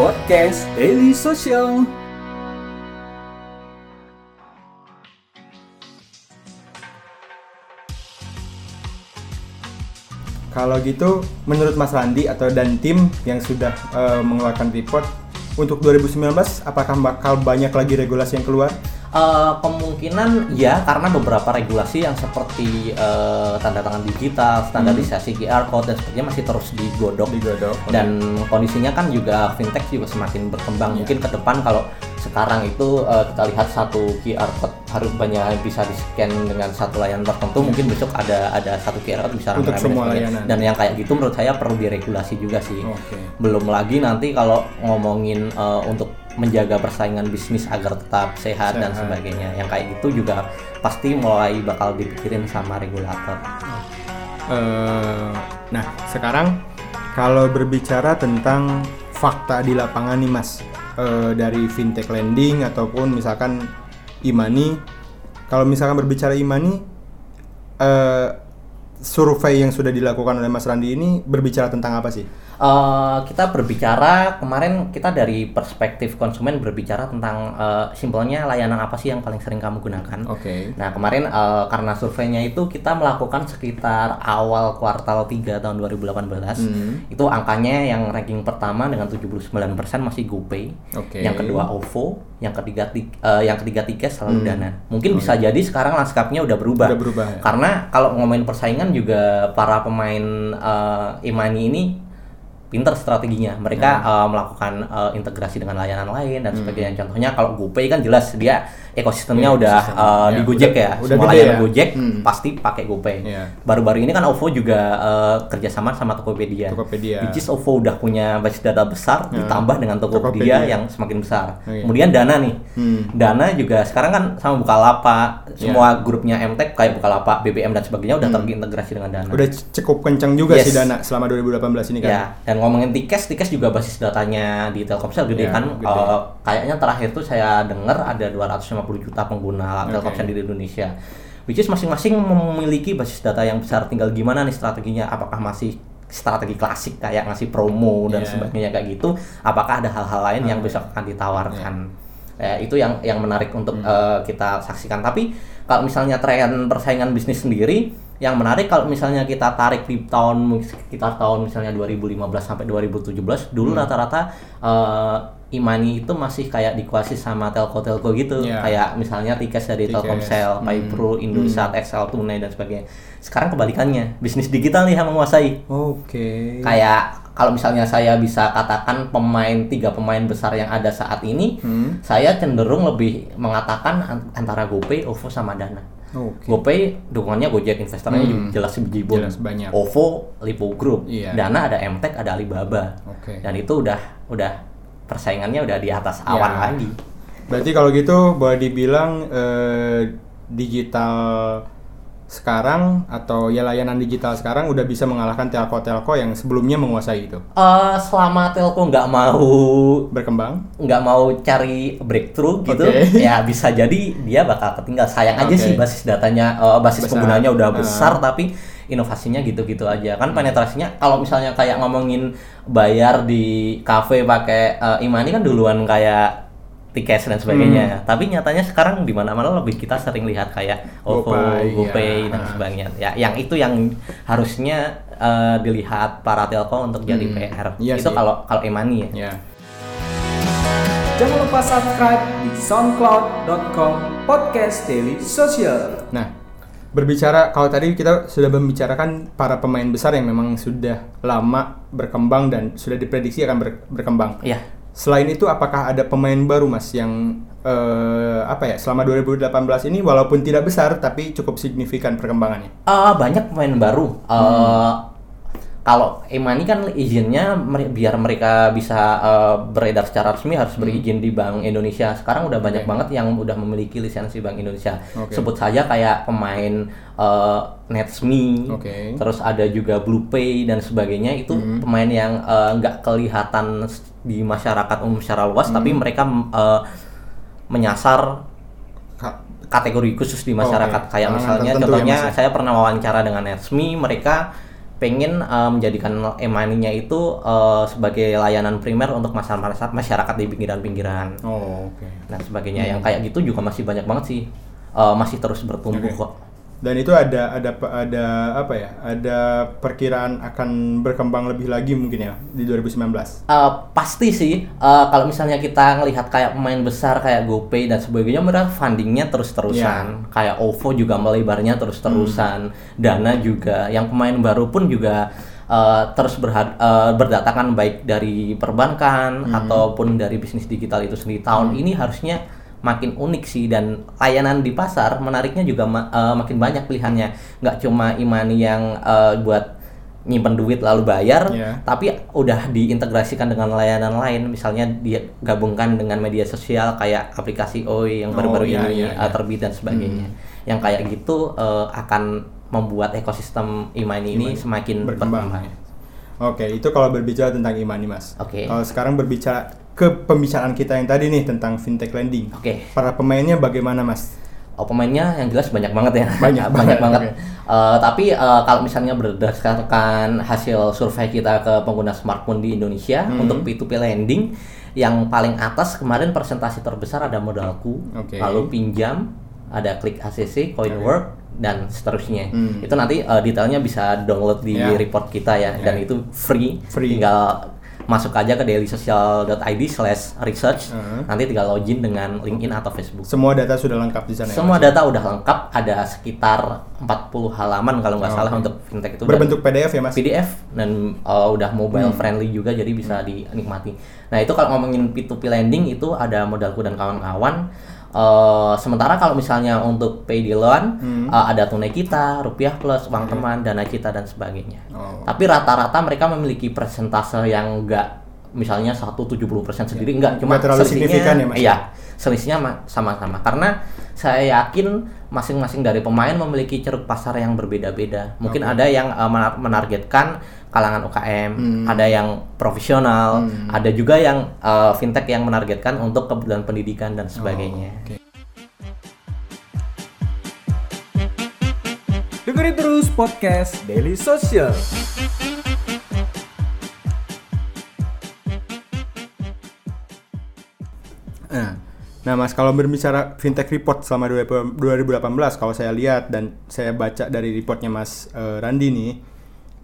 Podcast Daily Social. Kalau gitu, menurut Mas Randi atau dan tim yang sudah eh, mengeluarkan report untuk 2019, apakah bakal banyak lagi regulasi yang keluar? Eh, kemungkinan ya karena beberapa regulasi yang seperti eh, tanda tangan digital, standarisasi QR code dan sebagainya masih terus digodok. Digodok. Dan kondisinya kan juga fintech juga semakin berkembang. Mungkin ke depan kalau sekarang itu eh, kita lihat satu QR code harus banyak bisa di scan dengan satu layanan tertentu. Mungkin besok ada ada satu QR code bisa Untuk dan semua layanan. Dan yang kayak gitu menurut saya perlu diregulasi juga sih. Oke. Belum lagi nanti kalau ngomongin eh, untuk menjaga persaingan bisnis agar tetap sehat, dan Sehat. sebagainya. Yang kayak gitu juga pasti mulai bakal dipikirin sama regulator. Eh, nah, sekarang kalau berbicara tentang fakta di lapangan nih Mas, eh, dari fintech lending ataupun misalkan Imani, kalau misalkan berbicara Imani, eh, survei yang sudah dilakukan oleh Mas Randi ini berbicara tentang apa sih? Eh, kita berbicara kemarin kita dari perspektif konsumen berbicara tentang eh, simpelnya layanan apa sih yang paling sering kamu gunakan. Oke. Nah kemarin eh, karena surveinya itu kita melakukan sekitar awal kuartal 3 tahun 2018 Hmm. itu angkanya yang ranking pertama dengan 79% masih GoPay, Oke. yang kedua OVO, yang ketiga Tik- eh, yang ketiga Tikes selalu Hmm. Dana. Mungkin bisa jadi sekarang lanskapnya udah berubah. Udah berubah, ya? Karena kalau ngomongin persaingan juga para pemain eh, e-money ini pinter strateginya. Mereka Hmm. eh, melakukan eh, integrasi dengan layanan lain dan sebagainya. Contohnya kalau GoPay kan jelas dia ekosistemnya Iya, udah eh, Ya, di Gojek udah- ya. udah Semua layanan ya. Gojek Hmm. pasti pakai GoPay. Iya. Baru-baru ini kan OVO juga eh, kerjasama sama Tokopedia. Tokopedia. Which is OVO udah punya basis data besar Ya. ditambah dengan Tokopedia, Tokopedia. yang semakin besar. Oh, iya. Kemudian Dana nih. Hmm. Dana juga sekarang kan sama Bukalapak, semua grupnya MTech kayak Bukalapak, BBM dan sebagainya udah terintegrasi dengan Dana. Hmm. Udah cukup kencang juga Yes. sih Dana selama 2018 ini kan? Ya, dan ngomongin Tikes, Tikes juga basis datanya di Telkomsel gede Ya, kan. gede. Eh, kayaknya terakhir tuh saya dengar ada 250 juta pengguna. Telkomsel di Indonesia. Which is masing-masing memiliki basis data yang besar. Tinggal gimana nih strateginya? Apakah masih strategi klasik kayak ngasih promo dan Iya. sebagainya kayak gitu? Apakah ada hal-hal lain yang besok akan ditawarkan? Ya, itu yang yang menarik untuk eh, kita saksikan. Tapi kalau misalnya tren persaingan bisnis sendiri, yang menarik kalau misalnya kita tarik di tahun sekitar tahun misalnya 2015 sampai 2017, dulu rata-rata eh, Imani itu masih kayak dikuasai sama telco-telco gitu, Iya. kayak misalnya Tikes dari Tikes, Telkomsel, hmm. Paypro, Indosat, XL Tunai dan sebagainya. Sekarang kebalikannya, bisnis digital nih yang menguasai Oke. kayak kalau misalnya saya bisa katakan pemain tiga pemain besar yang ada saat ini, Hmm. saya cenderung lebih mengatakan an- antara GoPay, OVO sama Dana. Oke. GoPay dukungannya Gojek investornya Hmm. jelas bejibun. Jelas banyak. OVO Lipo Group. Iya. Dana ada MTech, ada Alibaba. Oke. Dan itu udah udah persaingannya udah di atas awan Ya. lagi. Berarti kalau gitu boleh dibilang eh, digital sekarang atau ya layanan digital sekarang udah bisa mengalahkan telco-telco yang sebelumnya menguasai itu. Eh, selama Telco nggak mau Berkembang. nggak mau cari breakthrough gitu ya bisa jadi dia bakal ketinggal sayang aja Oke. sih basis datanya eh, basis Besar. penggunanya udah Ah. besar tapi inovasinya gitu-gitu aja Hmm. kan penetrasinya kalau misalnya kayak ngomongin bayar di cafe pakai eh, imani kan duluan kayak tiket dan sebagainya Hmm. tapi nyatanya sekarang di mana-mana lebih kita sering lihat kayak OVO, GoPay, GoPay ya. dan sebagainya ya yang itu yang harusnya eh, dilihat para telco untuk jadi Hmm. PR Iya itu kalau kalau imani ya Ya. Jangan lupa subscribe di soundcloud.com podcast daily social. Nah, berbicara kalau tadi kita sudah membicarakan para pemain besar yang memang sudah lama berkembang dan sudah diprediksi akan ber- berkembang. Iya. Selain itu, apakah ada pemain baru mas yang eh, apa ya selama 2018 ini walaupun tidak besar tapi cukup signifikan perkembangannya? Eh, banyak pemain baru. Eh, Kalau Emani kan izinnya biar mereka bisa eh, beredar secara resmi harus berizin di Bank Indonesia. Sekarang udah banyak Oke. banget yang udah memiliki lisensi Bank Indonesia. Oke. Sebut saja kayak pemain eh, Netsme, Oke. terus ada juga BluePay dan sebagainya. Itu pemain yang nggak kelihatan s- di masyarakat umum secara luas, tapi mereka eh, menyasar Ka- kategori khusus di masyarakat Oke, kayak kalangan misalnya ya, contohnya ya? saya pernah wawancara dengan Netsme mereka pengen uh, menjadikan e-money-nya itu uh, sebagai layanan primer untuk masyarakat masyarakat di pinggiran-pinggiran. Oh, oke. Nah, sebagainya yang kayak gitu juga masih banyak banget sih. Uh, masih terus bertumbuh Oke. kok. Dan itu ada ada ada apa ya? Ada perkiraan akan berkembang lebih lagi mungkin ya di 2019. Uh, pasti sih uh, kalau misalnya kita ngelihat kayak pemain besar kayak GoPay dan sebagainya mereka fundingnya terus-terusan. Kayak OVO juga melebarnya terus-terusan. Dana juga yang pemain baru pun juga uh, terus berhad- uh, berdatangan baik dari perbankan ataupun dari bisnis digital itu sendiri. Tahun ini harusnya makin unik sih dan layanan di pasar menariknya juga ma- uh, makin banyak pilihannya nggak cuma imani yang uh, buat nyimpen duit lalu bayar Iya. tapi udah diintegrasikan dengan layanan lain misalnya dia gabungkan dengan media sosial kayak aplikasi OI yang Oh, baru-baru iya, ini iya, iya. uh, terbit dan sebagainya yang kayak gitu uh, akan membuat ekosistem e-money ini semakin berkembang. berkembang. Oke, itu kalau berbicara tentang imani mas. Oke. Kalau sekarang berbicara ke pembicaraan kita yang tadi nih tentang fintech lending. Oke. Para pemainnya bagaimana mas? Oh, pemainnya yang jelas banyak banget ya. Banyak banyak banget, banget. oke. Eh, tapi eh, kalau misalnya berdasarkan hasil survei kita ke pengguna smartphone di Indonesia Hmm. untuk P2P lending yang paling atas kemarin presentasi terbesar ada modalku, Oke. lalu pinjam, ada klik ACC, Coinwork dan seterusnya. Hmm. Itu nanti eh, detailnya bisa download di Ya. report kita ya dan Ya. itu free. Free. Tinggal masuk aja ke dailysocial.id slash research Hmm. nanti tinggal login dengan LinkedIn atau Facebook. Semua data sudah lengkap di sana. ya, Semua Mas? data udah lengkap, ada sekitar 40 halaman kalau nggak Oh, salah oke. untuk fintech itu. dan Berbentuk PDF ya mas? PDF dan uh, udah mobile Hmm. friendly juga jadi bisa dinikmati. Nah itu kalau ngomongin P2P lending itu ada modalku dan kawan-kawan. Uh, sementara kalau misalnya untuk pay di loan Hmm. uh, ada tunai kita, rupiah plus, uang teman, dana kita dan sebagainya. Oh. Tapi rata-rata mereka memiliki persentase yang enggak misalnya 1-70% sendiri enggak cuma terlalu signifikan ya, Mas? Iya, selisihnya ma- sama-sama karena saya yakin masing-masing dari pemain memiliki ceruk pasar yang berbeda-beda. Mungkin Oke. ada yang uh, menar- menargetkan kalangan UKM, Hmm. ada yang profesional, Hmm. ada juga yang uh, fintech yang menargetkan untuk kebutuhan pendidikan dan sebagainya. Oh, oke. Dengerin terus podcast Daily Social. Nah Mas kalau berbicara fintech report selama 2018 kalau saya lihat dan saya baca dari reportnya Mas eh, Randi nih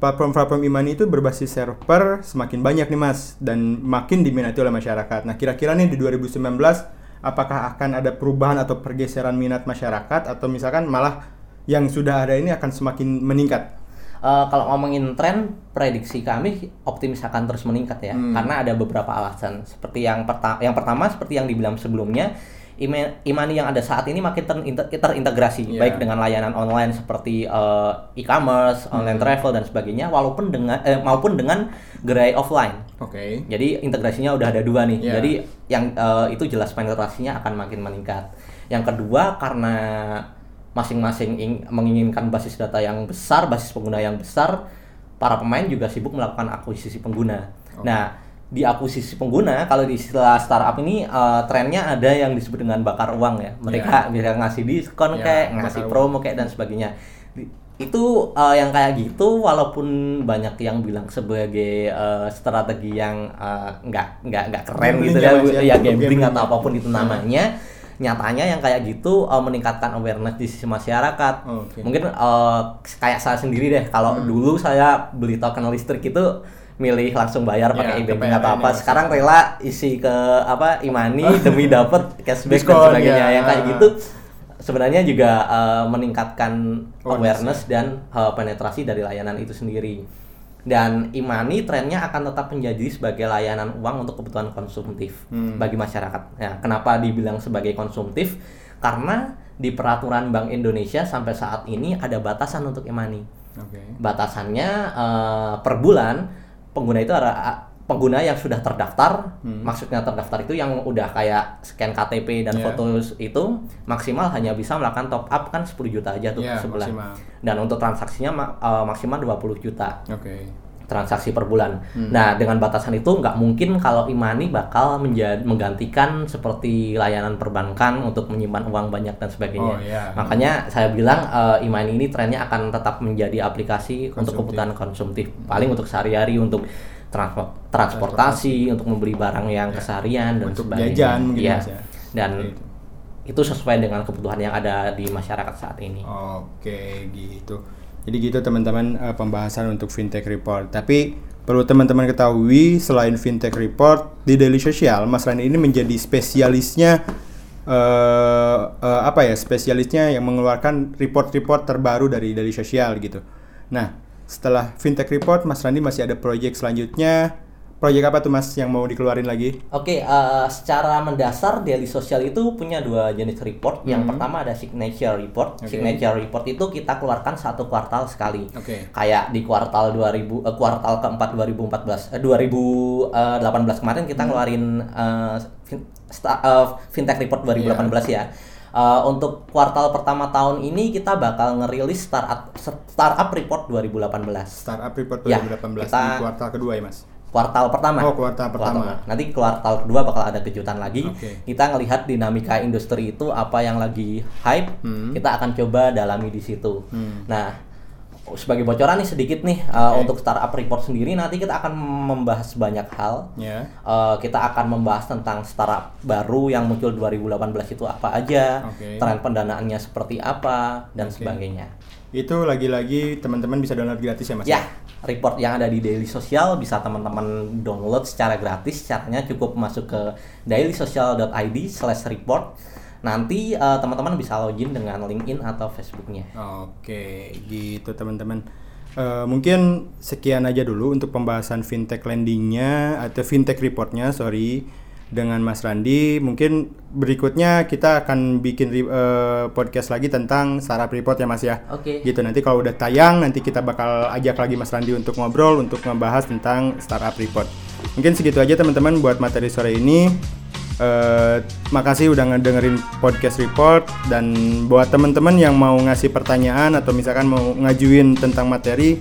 platform-platform imani itu berbasis server semakin banyak nih Mas dan makin diminati oleh masyarakat. Nah kira-kira nih di 2019 apakah akan ada perubahan atau pergeseran minat masyarakat atau misalkan malah yang sudah ada ini akan semakin meningkat? Eh, kalau ngomongin tren, prediksi kami optimis akan terus meningkat ya, Hmm. karena ada beberapa alasan. Seperti yang pertama, yang pertama seperti yang dibilang sebelumnya, Ima- Imani yang ada saat ini makin terinter- terintegrasi, Iya. baik dengan layanan online seperti eh, e-commerce, online Hmm. travel dan sebagainya, walaupun dengan eh, maupun dengan gerai offline. Oke. Jadi integrasinya udah ada dua nih. Iya. Jadi yang eh, itu jelas penetrasinya akan makin meningkat. Yang kedua karena masing-masing ing- menginginkan basis data yang besar, basis pengguna yang besar, para pemain juga sibuk melakukan akuisisi pengguna. Oke. Nah, di akuisisi pengguna kalau di istilah startup ini eh, trennya ada yang disebut dengan bakar uang ya. Mereka bisa ngasih diskon Iya, kayak, ngasih uang. promo kayak dan sebagainya. Di- itu eh, yang kayak gitu walaupun banyak yang bilang sebagai eh, strategi yang eh, nggak nggak nggak keren Gambling gitu ya, ya, ya? ya gambling Gambling atau apa pun itu namanya nyatanya yang kayak gitu eh, meningkatkan awareness di sisi masyarakat Oke. mungkin eh, kayak saya sendiri deh kalau Hmm. dulu saya beli token listrik itu milih langsung bayar Ya, pakai e-banking PLN atau apa ya, sekarang rela isi ke apa imani demi dapat cashback Diskon, dan sebagainya ya. yang kayak gitu sebenarnya juga eh, meningkatkan Awareness, awareness dan eh, penetrasi dari layanan itu sendiri. Dan Imani trennya akan tetap menjadi sebagai layanan uang untuk kebutuhan konsumtif Hmm. bagi masyarakat. Ya, kenapa dibilang sebagai konsumtif? Karena di peraturan Bank Indonesia sampai saat ini ada batasan untuk Imani. Oke. Batasannya eh, per bulan pengguna itu ada pengguna yang sudah terdaftar, Hmm. maksudnya terdaftar itu yang udah kayak scan KTP dan Iya. foto itu maksimal hanya bisa melakukan top up kan 10 juta aja tuh Iya, sebulan. maksimal. Dan untuk transaksinya eh, maksimal 20 juta. Oke. transaksi per bulan. Nah, dengan batasan itu nggak mungkin kalau Imani bakal menjadi menggantikan seperti layanan perbankan untuk menyimpan uang banyak dan sebagainya. Oh, iya. Makanya saya bilang eh, Imani ini trennya akan tetap menjadi aplikasi untuk Konsumtif. kebutuhan konsumtif, paling untuk sehari-hari untuk transport transportasi, untuk membeli barang yang keseharian dan Untuk sebagainya. jajan mungkin, Iya. Mas, ya. Dan Gitu. itu sesuai dengan kebutuhan yang ada di masyarakat saat ini. Oke, gitu. Jadi gitu teman-teman eh, pembahasan untuk fintech report. Tapi perlu teman-teman ketahui selain fintech report di Daily Social, Mas Rani ini menjadi spesialisnya eh eh, apa ya? Spesialisnya yang mengeluarkan report-report terbaru dari Daily Social gitu. Nah, setelah fintech report, Mas Rani masih ada proyek selanjutnya. Proyek apa tuh Mas yang mau dikeluarin lagi? Oke, eh, secara mendasar daily social itu punya dua jenis report. Yang pertama ada signature report. Hmm. Oke. Signature report itu kita keluarkan satu kuartal sekali. Oke. Kayak di kuartal 2000 eh, kuartal keempat 2014 eh, 2018 kemarin kita Hmm. ngeluarin eh, fin- eh, fintech report 2018 ya. Eh, untuk kuartal pertama tahun ini kita bakal ngerilis startup startup report 2018. Startup report Ya, 2018 di kita- kuartal kedua ya Mas. kuartal pertama. Oh, kuartal pertama. Nanti kuartal kedua bakal ada kejutan lagi. Oke. Kita ngelihat dinamika industri itu apa yang lagi hype, Hmm. kita akan coba dalami di situ. Nah, sebagai bocoran nih sedikit nih uh, untuk startup report sendiri nanti kita akan membahas banyak hal. Ya. Uh, kita akan membahas tentang startup baru yang muncul 2018 itu apa aja, Oke. tren pendanaannya seperti apa dan Oke. sebagainya. Itu lagi-lagi teman-teman bisa download gratis ya Mas? Ya, report yang ada di Daily Social bisa teman-teman download secara gratis. Caranya cukup masuk ke dailysocial.id slash report. Nanti eh, teman-teman bisa login dengan LinkedIn atau Facebooknya. Oke, gitu teman-teman. Eh, mungkin sekian aja dulu untuk pembahasan fintech lendingnya atau fintech reportnya, sorry, dengan Mas Randi. Mungkin berikutnya kita akan bikin eh, podcast lagi tentang startup report ya Mas ya. Oke. Gitu nanti kalau udah tayang nanti kita bakal ajak lagi Mas Randi untuk ngobrol untuk ngebahas tentang startup report. Mungkin segitu aja teman-teman buat materi sore ini. Eh, makasih udah ngedengerin podcast report dan buat teman-teman yang mau ngasih pertanyaan atau misalkan mau ngajuin tentang materi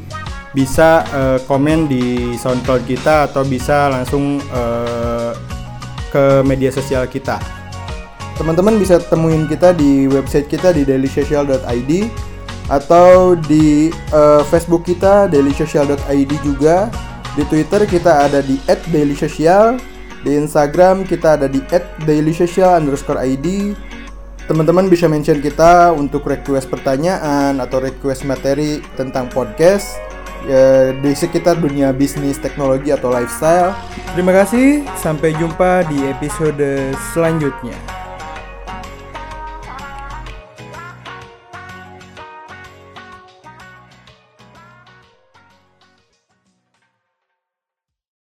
bisa eh, komen di SoundCloud kita atau bisa langsung eh, ke media sosial kita. Teman-teman bisa temuin kita di website kita di dailysocial.id atau di eh, Facebook kita dailysocial.id juga. Di Twitter kita ada di @dailysocial, di Instagram kita ada di @dailysocial_id. Teman-teman bisa mention kita untuk request pertanyaan atau request materi tentang podcast ya, di sekitar dunia bisnis, teknologi atau lifestyle. Terima kasih, sampai jumpa di episode selanjutnya.